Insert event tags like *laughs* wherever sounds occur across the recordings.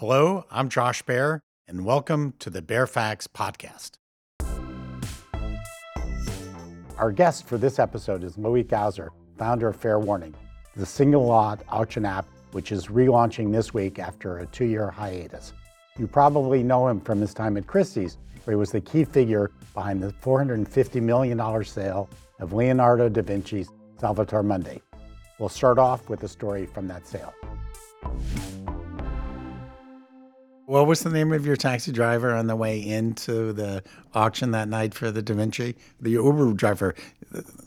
Hello, I'm Josh Baer, and welcome to the Baer Faxt Podcast. Our guest for this episode is Loic Gouzer, founder of Fair Warning, the single lot auction app which is relaunching this week after a two year hiatus. You probably know him from his time at Christie's, where he was the key figure behind the $450 million sale of Leonardo da Vinci's Salvator Mundi. We'll start off with a story from that sale. What was the name of your taxi driver on the way into the auction that night for the Da Vinci? The Uber driver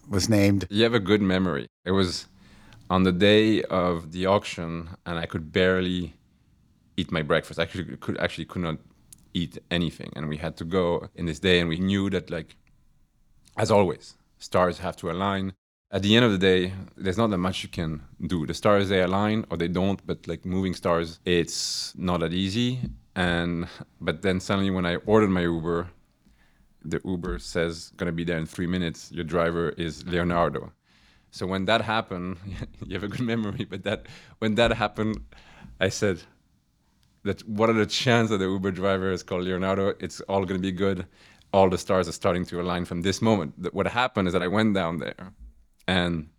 was named. You have a good memory. It was on the day of the auction, and I could barely eat my breakfast. I could actually could not eat anything, and we had to go in this day, and we knew that like, as always, stars have to align. At the end of the day, there's not that much you can do. The stars they align or they don't, but like moving stars, it's not that easy. And but then suddenly when I ordered my Uber, the Uber says gonna be there in three minutes. Your driver is Leonardo. So when that happened, *laughs* you have a good memory, but that when that happened, I said, that what are the chances that the Uber driver is called Leonardo? It's all to be good. All the stars are starting to align from this moment. What happened is that I went down there and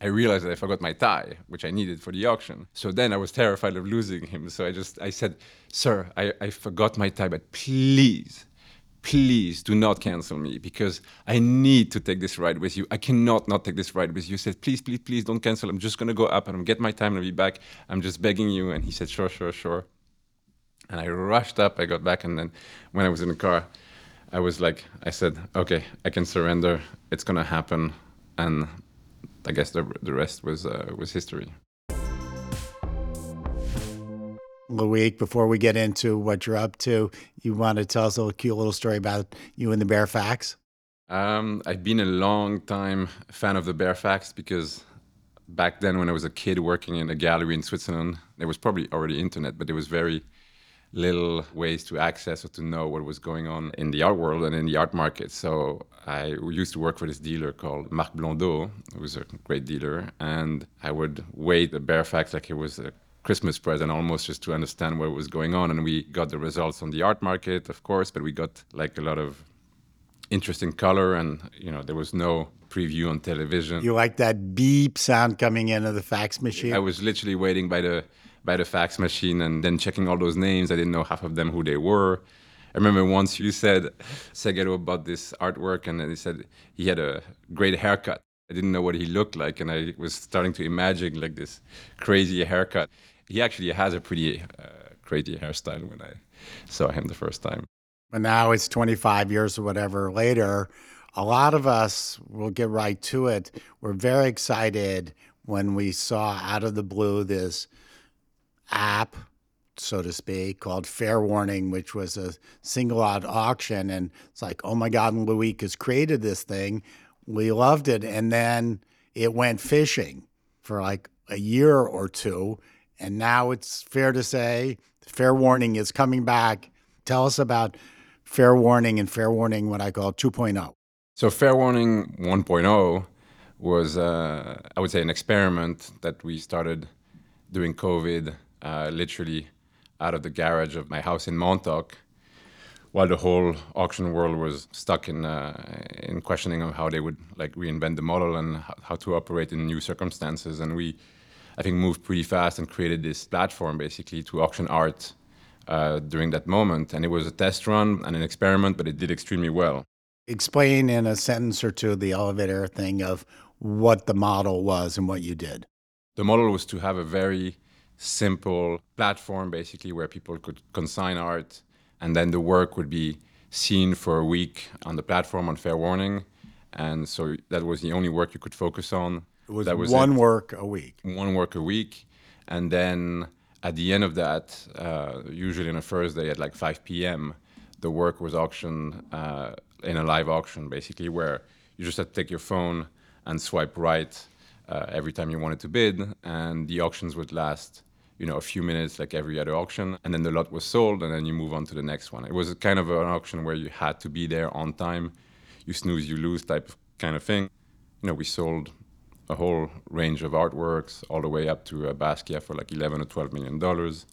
I realized that I forgot my tie, which I needed for the auction. So then I was terrified of losing him. So I just, I said, sir, I, I forgot my tie, but please, please do not cancel me because I need to take this ride with you. I cannot not take this ride with you. He said, please, please, please don't cancel. I'm just to go up and I'm get my time and I'll be back. I'm just begging you. And he said, sure, sure, sure. And I rushed up. I got back, and then when I was in the car, I was like, I said, okay, I can surrender. It's gonna happen, and I guess the the rest was uh, was history. Loic, before we get into what you're up to, you want to tell us a little cute little story about you and the Baer Faxt? Um, I've been a long time fan of the Baer Faxt because back then, when I was a kid working in a gallery in Switzerland, there was probably already internet, but it was very little ways to access or to know what was going on in the art world and in the art market. So I used to work for this dealer called Marc Blondeau, who was a great dealer, and I would wait the Baer Faxt like it was a Christmas present almost just to understand what was going on. And we got the results on the art market, of course, but we got like a lot of interesting color and you know there was no preview on television you like that beep sound coming in of the fax machine i was literally waiting by the by the fax machine and then checking all those names. I didn't know half of them who they were. I remember once you said Seghero bought this artwork and he said he had a great haircut. I didn't know what he looked like and I was starting to imagine like this crazy haircut. He actually has a pretty uh, crazy hairstyle when I saw him the first time. But now it's 25 years or whatever later. A lot of us will get right to it. We're very excited when we saw out of the blue this app, so to speak, called Fair Warning, which was a single lot auction. And it's like, oh my God, Loic has created this thing. We loved it. And then it went fishing for like a year or two. And now it's fair to say Fair Warning is coming back. Tell us about Fair Warning and Fair Warning, what I call 2.0. So, Fair Warning 1.0 was, uh, I would say, an experiment that we started during COVID uh, literally out of the garage of my house in Montauk, while the whole auction world was stuck in uh, in questioning of how they would like reinvent the model and how to operate in new circumstances. And we, I think, moved pretty fast and created this platform basically to auction art uh, during that moment. And it was a test run and an experiment, but it did extremely well. Explain in a sentence or two the elevator thing of what the model was and what you did. The model was to have a very simple platform basically where people could consign art and then the work would be seen for a week on the platform on fair warning And so that was the only work you could focus on. It was, that was one it. work a week. One work a week. And then at the end of that, uh, usually on a Thursday at like 5 p.m., the work was auctioned uh, in a live auction, basically, where you just had to take your phone and swipe right uh, every time you wanted to bid, and the auctions would last, you know, a few minutes like every other auction, and then the lot was sold, and then you move on to the next one. It was kind of an auction where you had to be there on time, you snooze, you lose type of kind of thing. You know, we sold a whole range of artworks, all the way up to a Basquiat for like 11 or 12 million dollars.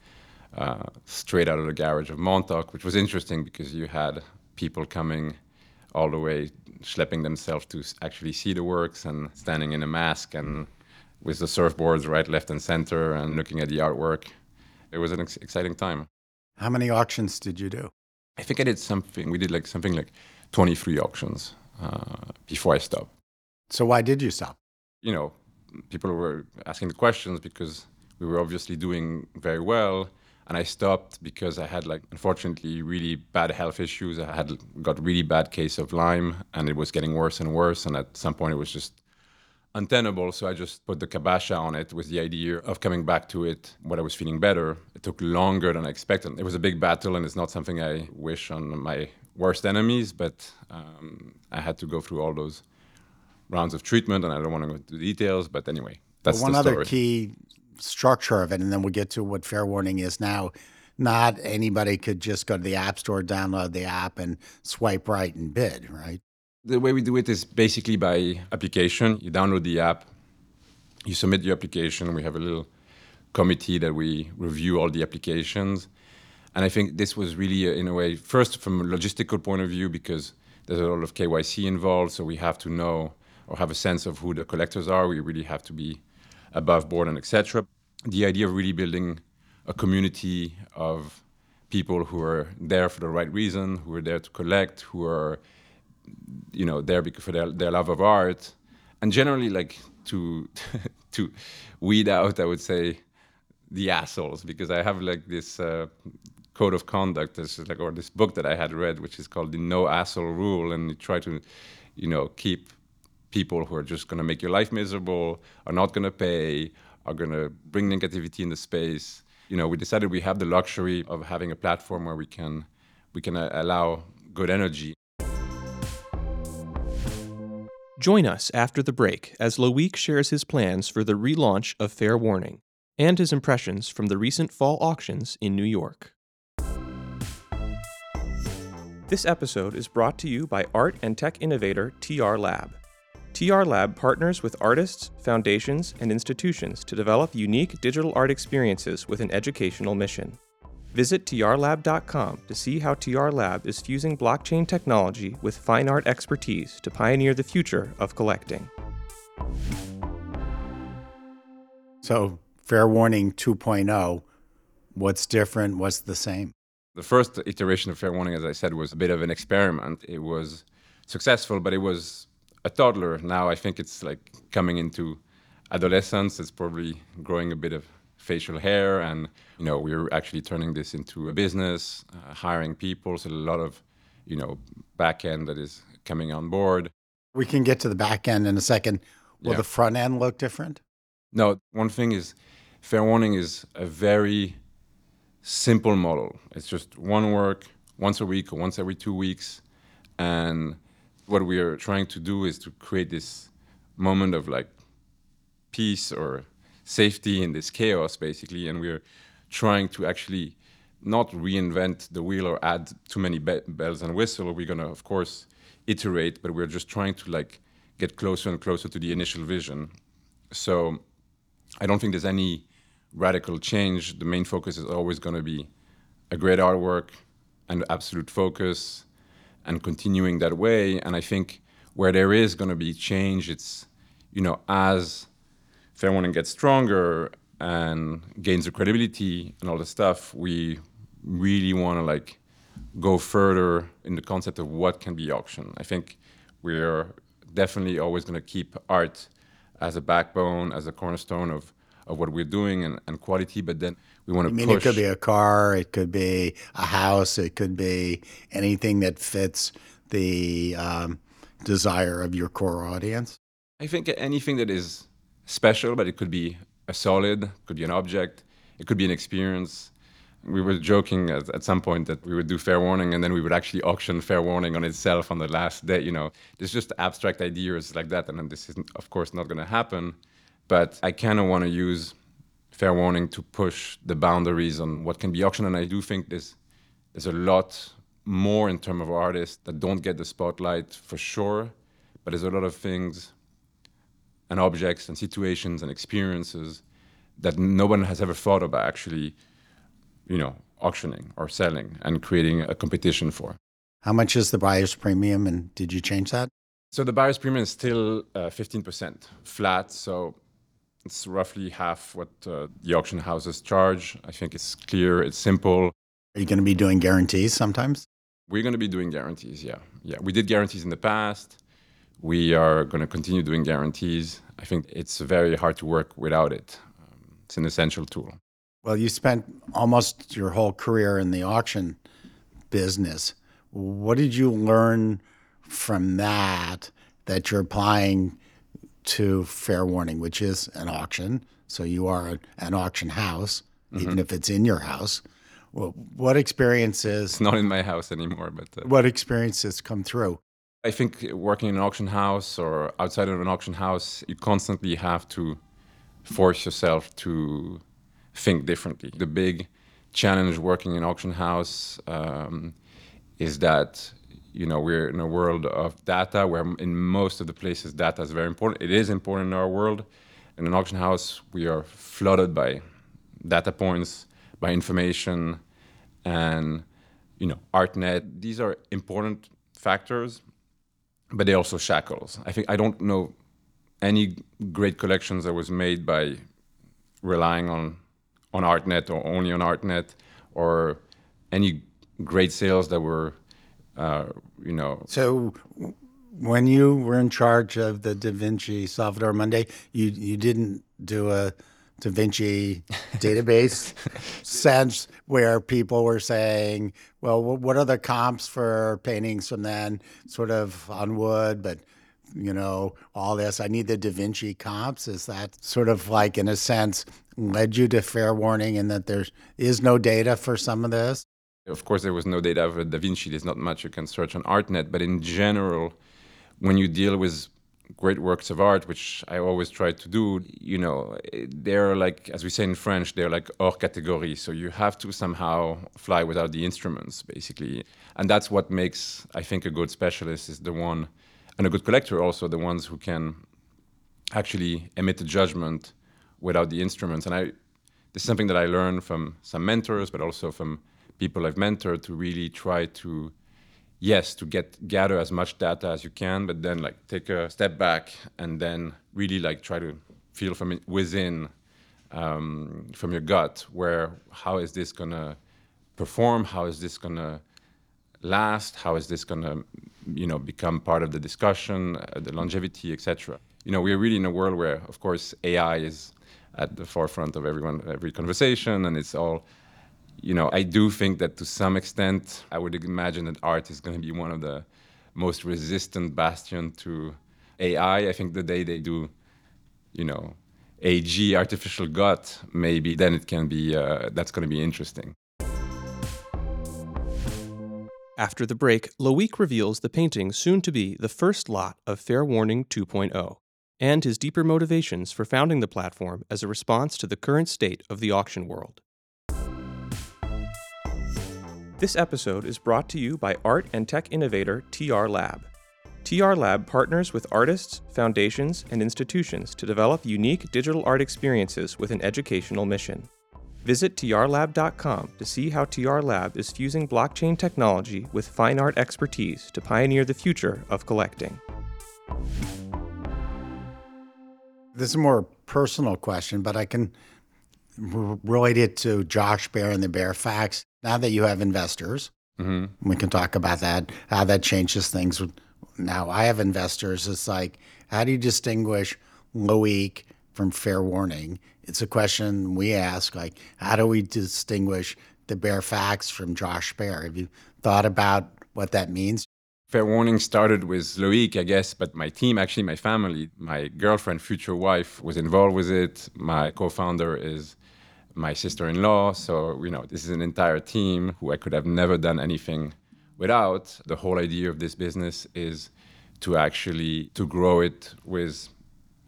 uh, straight out of the garage of Montauk, which was interesting because you had people coming all the way, schlepping themselves to actually see the works and standing in a mask and with the surfboards right, left, and center and looking at the artwork. It was an ex- exciting time. How many auctions did you do? I think I did something. We did like something like 23 auctions uh, before I stopped. So why did you stop? You know, people were asking the questions because we were obviously doing very well, and I stopped because I had like unfortunately really bad health issues. I had got really bad case of Lyme, and it was getting worse and worse. And at some point, it was just untenable. So I just put the kabasha on it with the idea of coming back to it when I was feeling better. It took longer than I expected. It was a big battle, and it's not something I wish on my worst enemies, but um, I had to go through all those rounds of treatment, and I don't want to go into details. But anyway, that's one the other key structure of it, and then we'll get to what fair warning is now. Not anybody could just go to the app store, download the app, and swipe right and bid, right? The way we do it is basically by application. You download the app, you submit your application. We have a little committee that we review all the applications. And I think this was really, uh, in a way, first from a logistical point of view, because there's a lot of KYC involved. So we have to know or have a sense of who the collectors are. We really have to be above board and etc. The idea of really building a community of people who are there for the right reason, who are there to collect, who are you know there for their, their love of art and generally like to *laughs* to weed out i would say the assholes because i have like this uh, code of conduct this is like or this book that i had read which is called the no asshole rule and you try to you know keep people who are just going to make your life miserable are not going to pay are going to bring negativity in the space you know we decided we have the luxury of having a platform where we can we can uh, allow good energy Join us after the break as Loic shares his plans for the relaunch of Fair Warning and his impressions from the recent fall auctions in New York. This episode is brought to you by art and tech innovator TR Lab. TR Lab partners with artists, foundations, and institutions to develop unique digital art experiences with an educational mission. Visit trlab.com to see how TR Lab is fusing blockchain technology with fine art expertise to pioneer the future of collecting. So, fair warning 2.0, what's different? What's the same? The first iteration of Fair Warning, as I said, was a bit of an experiment. It was successful, but it was a toddler. Now I think it's like coming into adolescence. It's probably growing a bit of facial hair, and you know we're actually turning this into a business, uh, hiring people. So a lot of you know back end that is coming on board. We can get to the back end in a second. Will Yeah. the front end look different? No, one thing is, fair warning is a very simple model. It's just one work once a week or once every two weeks, and what we are trying to do is to create this moment of like peace or safety in this chaos, basically, and we're trying to actually not reinvent the wheel or add too many be- bells and whistles. We're gonna, of course, iterate, but we're just trying to like get closer and closer to the initial vision. So I don't think there's any radical change. The main focus is always going to be a great artwork and absolute focus and continuing that way. And I think where there is going to be change, it's, you know, as Fair Warning gets stronger and gains the credibility and all the stuff, we really want to like go further in the concept of what can be auction. I think we're definitely always going to keep art as a backbone, as a cornerstone of, of what we're doing and, and quality, but then we want to I mean, push. it could be a car, it could be a house, it could be anything that fits the um, desire of your core audience. I think anything that is special, but it could be a solid, could be an object, it could be an experience. We were joking at, at some point that we would do fair warning and then we would actually auction fair warning on itself on the last day. You know, there's just abstract ideas like that, and then this is of course not going to happen. But I kind of want to use fair warning to push the boundaries on what can be auctioned, and I do think there's there's a lot more in terms of artists that don't get the spotlight for sure, but there's a lot of things and objects and situations and experiences that no one has ever thought about actually you know, auctioning or selling and creating a competition for. How much is the buyer's premium, and did you change that? So the buyer's premium is still uh, 15% flat. So it's roughly half what uh, the auction houses charge. I think it's clear, it's simple. Are you going to be doing guarantees sometimes? We're going to be doing guarantees, yeah. Yeah, we did guarantees in the past. We are going to continue doing guarantees. I think it's very hard to work without it. Um, it's an essential tool. Well, you spent almost your whole career in the auction business. What did you learn from that that you're applying to Fair Warning, which is an auction? So you are a, an auction house, even if it's in your house. Well, what experiences? It's not in my house anymore, but uh, What experiences come through? I think working in an auction house or outside of an auction house, you constantly have to force yourself to think differently. The big challenge working in auction house um, is that you know we're in a world of data where in most of the places data is very important. It is important in our world. In an auction house, we are flooded by data points, by information, and you know ArtNet. These are important factors, but they also shackles. I think I don't know any great collections that was made by relying on on ArtNet or only on ArtNet, or any great sales that were, uh, you know, So, when you were in charge of the Da Vinci Salvator Mundi, you you didn't do a Da Vinci *laughs* database sense where people were saying, "Well, what are the comps for paintings from then?" Sort of on wood, but you know, all this. I need the Da Vinci comps. Is that sort of like, in a sense, led you to fair warning, and that there is no data for some of this? Of course, there was no data of Da Vinci. There's not much you can search on ArtNet. But in general, when you deal with great works of art, which I always try to do, you know, they're like, as we say in French, they're like hors catégorie. So you have to somehow fly without the instruments, basically. And that's what makes, I think, a good specialist is the one, and a good collector also, the ones who can actually emit a judgment without the instruments. And I, this is something that I learned from some mentors, but also from people I've mentored to really try to, yes, to get gather as much data as you can, but then like take a step back and then really like try to feel from within, um, from your gut, where how is this gonna perform? How is this gonna last? How is this to, you know, become part of the discussion, uh, the longevity, etc. You know, we're really in a world where, of course, AI is at the forefront of everyone, every conversation, and it's all. You know, I do think that to some extent, I would imagine that art is going to be one of the most resistant bastion to AI. I think the day they do, you know, AG, artificial gut, maybe then it can be. Uh, that's going to be interesting. After the break, Loic reveals the painting soon to be the first lot of Fair Warning 2.0 and his deeper motivations for founding the platform as a response to the current state of the auction world. This episode is brought to you by art and tech innovator TR Lab. TR Lab partners with artists, foundations, and institutions to develop unique digital art experiences with an educational mission. Visit trlab.com to see how TR Lab is fusing blockchain technology with fine art expertise to pioneer the future of collecting. This is a more personal question, but I can r- relate it to Josh Baer and the Baer Faxt. Now that you have investors, hmm we can talk about that, how that changes things. Now I have investors. It's like, how do you distinguish Loic from Fair Warning? It's a question we ask, like, how do we distinguish the Baer Faxt from Josh Baer? Have you thought about what that means? Fair warning started with Loic, I guess, but my team, actually, my family, my girlfriend, future wife, was involved with it. My co founder is my sister in law. So, you know, this is an entire team who I could have never done anything without. The whole idea of this business is to actually to grow it with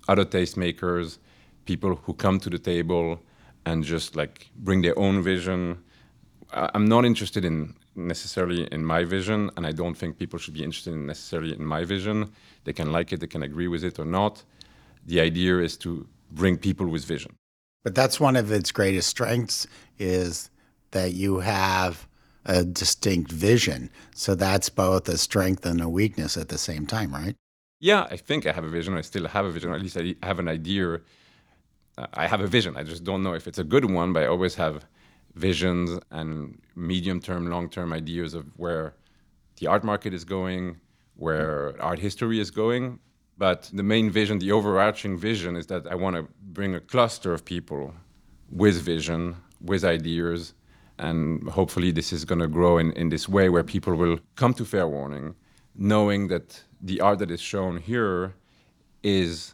other tastemakers, people who come to the table and just like bring their own vision. I'm not interested in necessarily in my vision, and I don't think people should be interested in necessarily in my vision. They can like it, they can agree with it or not. The idea is to bring people with vision. But that's one of its greatest strengths is that you have a distinct vision. So that's both a strength and a weakness at the same time, right? Yeah, I think I have a vision. I still have a vision. At least I have an idea. Uh, I have a vision. I just don't know if it's a good one, but I always have visions and medium term, long term ideas of where the art market is going, where art history is going. But the main vision, the overarching vision, is that I want to bring a cluster of people with vision, with ideas, and hopefully this is going to grow in, in this way where people will come to Fair Warning knowing that the art that is shown here is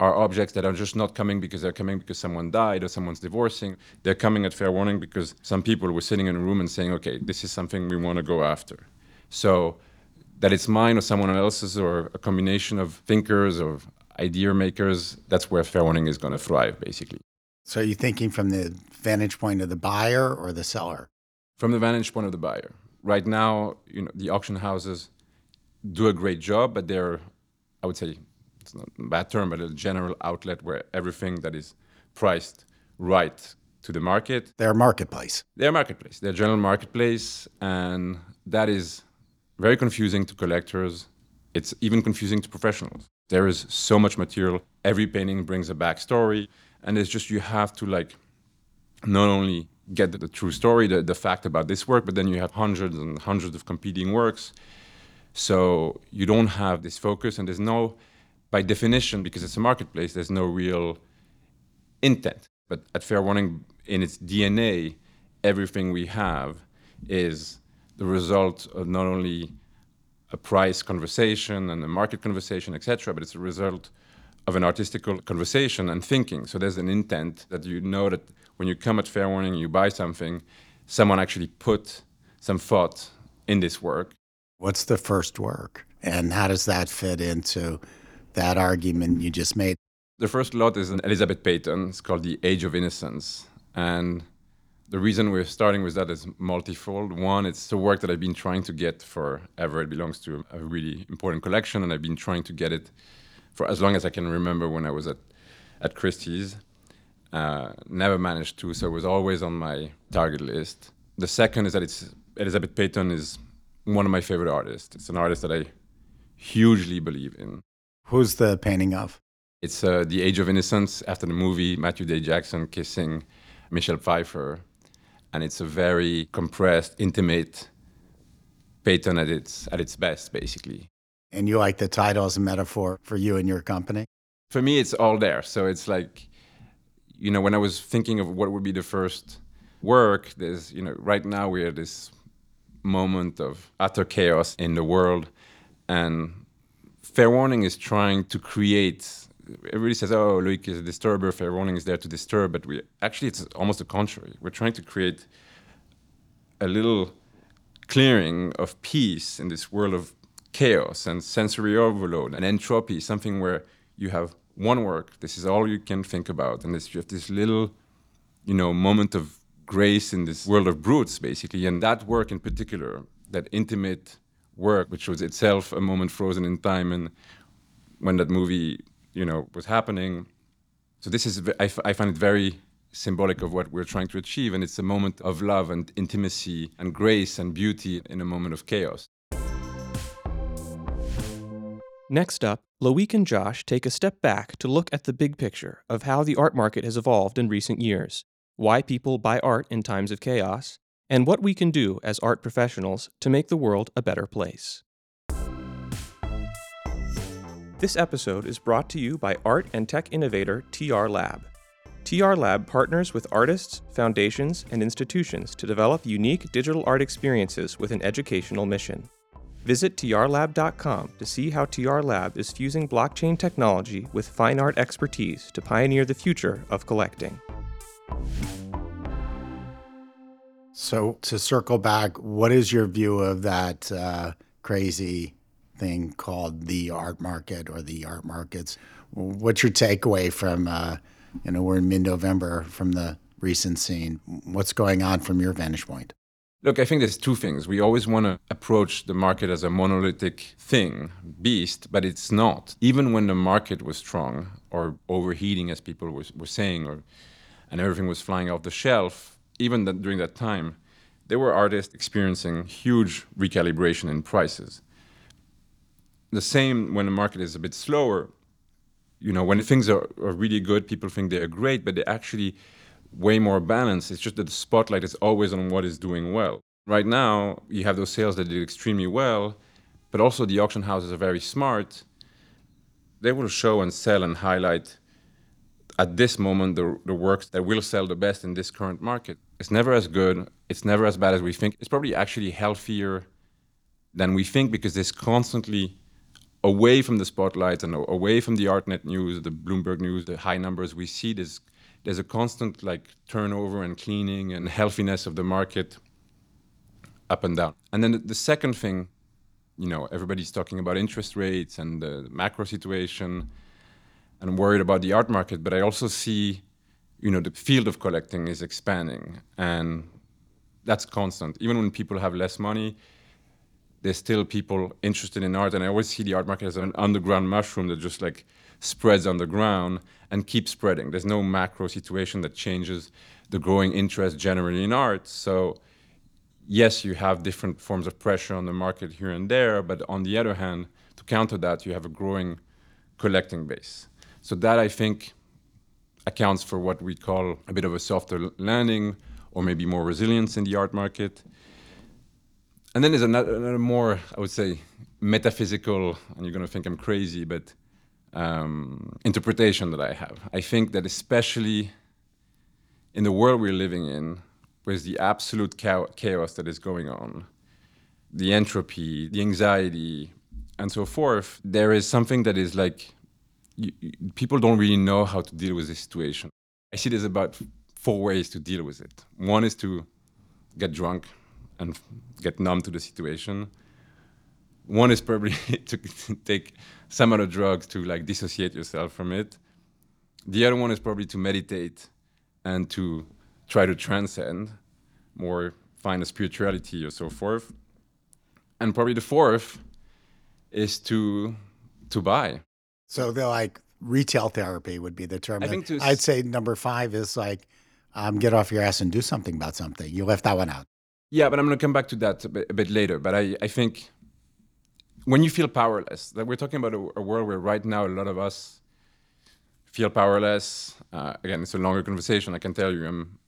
are objects that are just not coming because they're coming because someone died or someone's divorcing. They're coming at fair warning because some people were sitting in a room and saying, okay, this is something we want to go after. So that it's mine or someone else's or a combination of thinkers or idea makers, that's where fair warning is going to thrive, basically. So are you thinking from the vantage point of the buyer or the seller? From the vantage point of the buyer. Right now, you know, the auction houses do a great job, but they're, I would say, it's not a bad term, but a general outlet where everything that is priced right to the market. They're a marketplace. They're a marketplace. They're a general marketplace, and that is very confusing to collectors. It's even confusing to professionals. There is so much material. Every painting brings a backstory, and it's just you have to like not only get the, true story, the, the fact about this work, but then you have hundreds and hundreds of competing works. So you don't have this focus, and there's no by definition, because it's a marketplace, there's no real intent. But at Fair Warning, in its DNA, everything we have is the result of not only a price conversation and a market conversation, etc., but it's a result of an artistical conversation and thinking. So there's an intent that you know that when you come at Fair Warning you buy something, someone actually put some thought in this work. What's the first work? And how does that fit into that argument you just made. The first lot is an Elizabeth Peyton. It's called The Age of Innocence. And the reason we're starting with that is multifold. One, it's a work that I've been trying to get forever. It belongs to a really important collection, and I've been trying to get it for as long as I can remember when I was at, at Christie's. Uh, never managed to, so it was always on my target list. The second is that it's Elizabeth Peyton is one of my favorite artists. It's an artist that I hugely believe in. Who's the painting of? It's uh, The Age of Innocence after the movie Matthew Day Jackson kissing Michelle Pfeiffer. And it's a very compressed, intimate Peyton at its, at its best, basically. And you like the title as a metaphor for you and your company? For me, it's all there. So it's like, you know, when I was thinking of what would be the first work, there's, you know, right now we're at this moment of utter chaos in the world. And Fair Warning is trying to create. Everybody says, "Oh, Loic is a disturber. Fair Warning is there to disturb," but we actually it's almost the contrary. We're trying to create a little clearing of peace in this world of chaos and sensory overload and entropy. Something where you have one work. This is all you can think about, and this, you have this little, you know, moment of grace in this world of brutes, basically. And that work in particular, that intimate work, which was itself a moment frozen in time, and when that movie, you know, was happening. So this is, I, I find it very symbolic of what we're trying to achieve, and it's a moment of love and intimacy and grace and beauty in a moment of chaos. Next up, Loic and Josh take a step back to look at the big picture of how the art market has evolved in recent years, why people buy art in times of chaos, and what we can do as art professionals to make the world a better place. This episode is brought to you by art and tech innovator TR Lab. TR Lab partners with artists, foundations, and institutions to develop unique digital art experiences with an educational mission. Visit trlab.com to see how TR Lab is fusing blockchain technology with fine art expertise to pioneer the future of collecting. So to circle back, what is your view of that uh, crazy thing called the art market or the art markets? What's your takeaway from? Uh, you know, we're in mid-November from the recent scene. What's going on from your vantage point? Look, I think there's two things. We always want to approach the market as a monolithic thing, beast, but it's not. Even when the market was strong or overheating, as people were, were saying, or and everything was flying off the shelf, even that during that time, there were artists experiencing huge recalibration in prices. The same when the market is a bit slower, you know, when things are, are really good, people think they're great, but they're actually way more balanced. It's just that the spotlight is always on what is doing well. Right now, you have those sales that did extremely well, but also the auction houses are very smart. They will show and sell and highlight at this moment the, the works that will sell the best in this current market. It's never as good, it's never as bad as we think. It's probably actually healthier than we think because there's constantly away from the spotlight and away from the ArtNet news, the Bloomberg news, the high numbers we see. There's, there's a constant like turnover and cleaning and *laughs* healthiness of the market up and down. And then the, the second thing, you know, everybody's talking about interest rates and the macro situation and worried about the art market, but I also see, you know, the field of collecting is expanding and that's constant. Even when people have less money, there's still people interested in art and I always see the art market as an underground mushroom that just like spreads underground and keeps spreading. There's no macro situation that changes the growing interest generally in art. So yes, you have different forms of pressure on the market here and there, but on the other hand, to counter that, you have a growing collecting base. So that I think accounts for what we call a bit of a softer landing or maybe more resilience in the art market. And then there's another, another more, I would say, metaphysical, and you're going to think I'm crazy, but um, interpretation that I have. I think that especially in the world we're living in, with the absolute chaos that is going on, the entropy, the anxiety, and so forth, there is something that is like you, people don't really know how to deal with this situation. I see there's about four ways to deal with it. One is to get drunk and get numb to the situation. One is probably *laughs* to take some other drugs to like dissociate yourself from it. The other one is probably to meditate and to try to transcend, more find a spirituality or so forth. And probably the fourth is to to buy. So they're like retail therapy would be the term. I think to I'd say number five is like um, get off your ass and do something about something. You left that one out. Yeah, but I'm going to come back to that a bit, a bit, later. But I, I think when you feel powerless, that we're talking about a, a, world where right now a lot of us feel powerless. Uh, again, it's a longer conversation. I can tell you, I'm,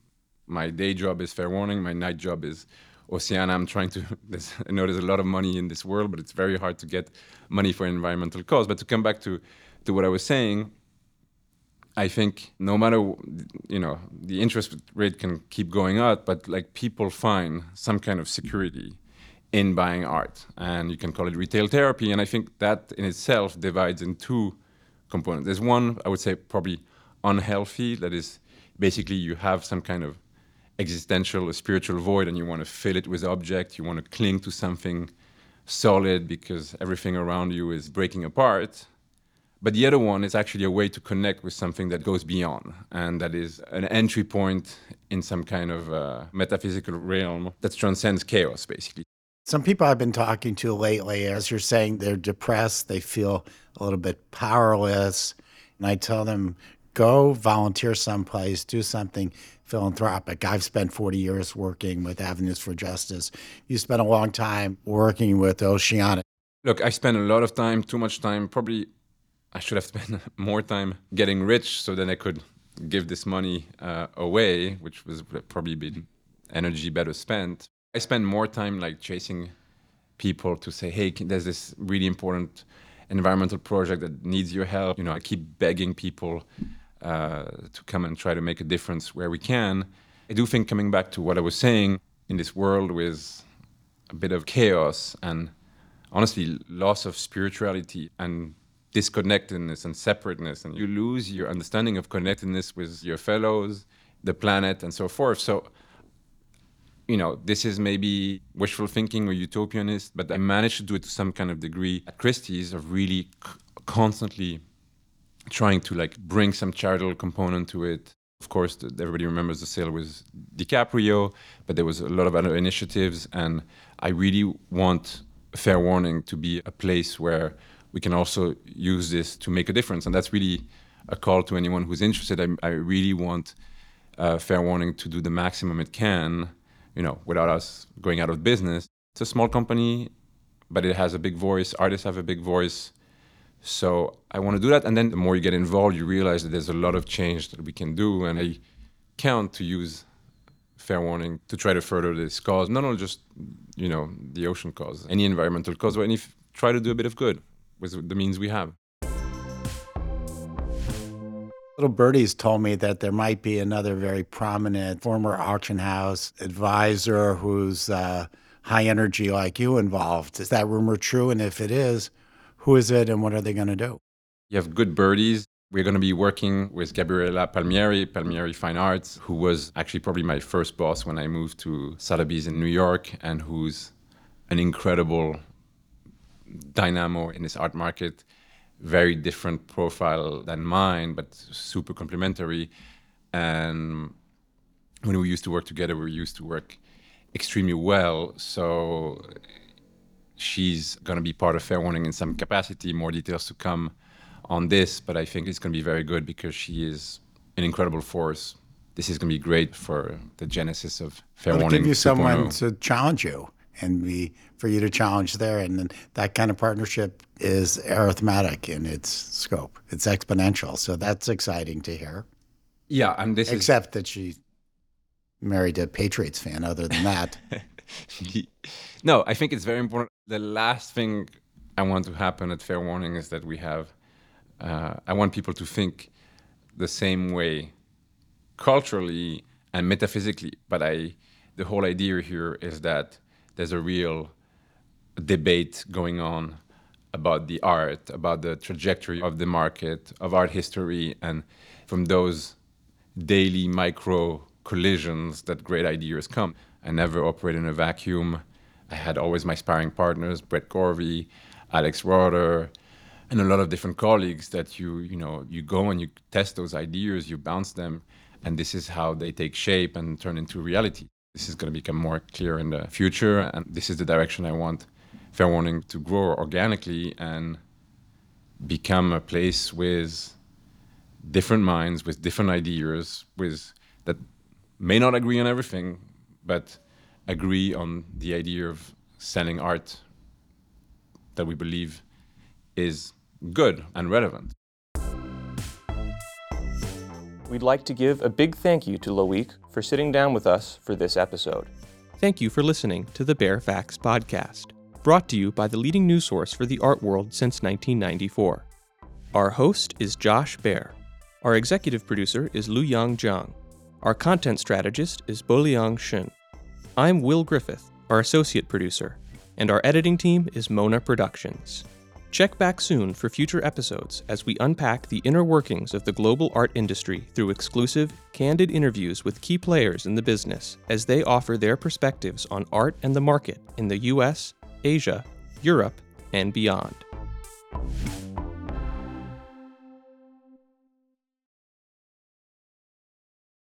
my day job is fair warning. My night job is Oceana. I'm trying to. *laughs* I know there's a lot of money in this world, but it's very hard to get money for environmental cause. But to come back to to what I was saying, I think no matter you know the interest rate can keep going up, but like people find some kind of security in buying art, and you can call it retail therapy. And I think that in itself divides in two components. There's one I would say probably unhealthy that is basically you have some kind of existential, or spiritual void, and you want to fill it with objects. You want to cling to something solid because everything around you is breaking apart but the other one is actually a way to connect with something that goes beyond, and that is an entry point in some kind of uh, metaphysical realm that transcends chaos, basically. Some people I've been talking to lately, as you're saying, they're depressed, they feel a little bit powerless. And I tell them, go volunteer someplace, do something philanthropic. I've spent 40 years working with Avenues for Justice. You spent a long time working with Oceana. Look, I spent a lot of time, too much time, probably I should have spent *laughs* more time getting rich so then I could give this money uh, away, which was probably been energy better spent. I spend more time like chasing people to say, hey, there's this really important environmental project that needs your help. You know, I keep begging people uh, to come and try to make a difference where we can. I do think coming back to what I was saying in this world with a bit of chaos and honestly loss of spirituality and disconnectedness and separateness, and you lose your understanding of connectedness with your fellows, the planet, and so forth. So, you know, this is maybe wishful thinking or utopianist, but I managed to do it to some kind of degree at Christie's of really c- constantly trying to like bring some charitable component to it. Of course, everybody remembers the sale with DiCaprio, but there was a lot of other initiatives, and I really want Fair Warning to be a place where we can also use this to make a difference. And that's really a call to anyone who's interested. I, I really want uh, Fair Warning to do the maximum it can, you know, without us going out of business. It's a small company, but it has a big voice. Artists have a big voice. So I want to do that. And then the more you get involved, you realize that there's a lot of change that we can do. And I count to use fair warning to try to further this cause, not only just, you know, the ocean cause, any environmental cause, but any, try to do a bit of good with the means we have. Little Birdies told me that there might be another very prominent former auction house advisor who's uh, high energy like you involved. Is that rumor true? And if it is, who is it and what are they going to do? You have good birdies. We're going to be working with Gabriella Palmieri, Palmieri Fine Arts, who was actually probably my first boss when I moved to Sotheby's in New York and who's an incredible dynamo in this art market very different profile than mine, but super complementary. And when we used to work together, we used to work extremely well. So she's going to be part of Fair Warning in some capacity. More details to come on this, but I think it's going to be very good because she is an incredible force. This is going to be great for the genesis of Fair It'll Warning. give you 2.0. someone to challenge you and be for you to challenge there. And then that kind of partnership is arithmetic in its scope. It's exponential. So that's exciting to hear. Yeah, and this is Except that she married a Patriots fan. Other than that, *laughs* no, I think it's very important. The last thing I want to happen at Fair Warning is that we have, uh, I want people to think the same way culturally and metaphysically. But I, the whole idea here is that there's a real debate going on about the art, about the trajectory of the market, of art history, and from those daily micro collisions that great ideas come. I never operate in a vacuum. I had always my sparring partners, Brett Gorvy, Alex Rotter, and a lot of different colleagues that you, you know, you go and you test those ideas, you bounce them, and this is how they take shape and turn into reality. This is going to become more clear in the future, and this is the direction I want Fair Warning to grow organically and become a place with different minds, with different ideas, with that may not agree on everything, but agree on the idea of selling art that we believe is good and relevant. We'd like to give a big thank you to Loic for sitting down with us for this episode. Thank you for listening to the Baer Faxt Podcast, brought to you by the leading news source for the art world since 1994. Our host is Josh Baer. Our executive producer is Lu Yang Zhang. Our content strategist is Boliang Shen. I'm Will Griffith, our associate producer, and our editing team is Mona Productions. Check back soon for future episodes as we unpack the inner workings of the global art industry through exclusive, candid interviews with key players in the business as they offer their perspectives on art and the market in the US, Asia, Europe, and beyond.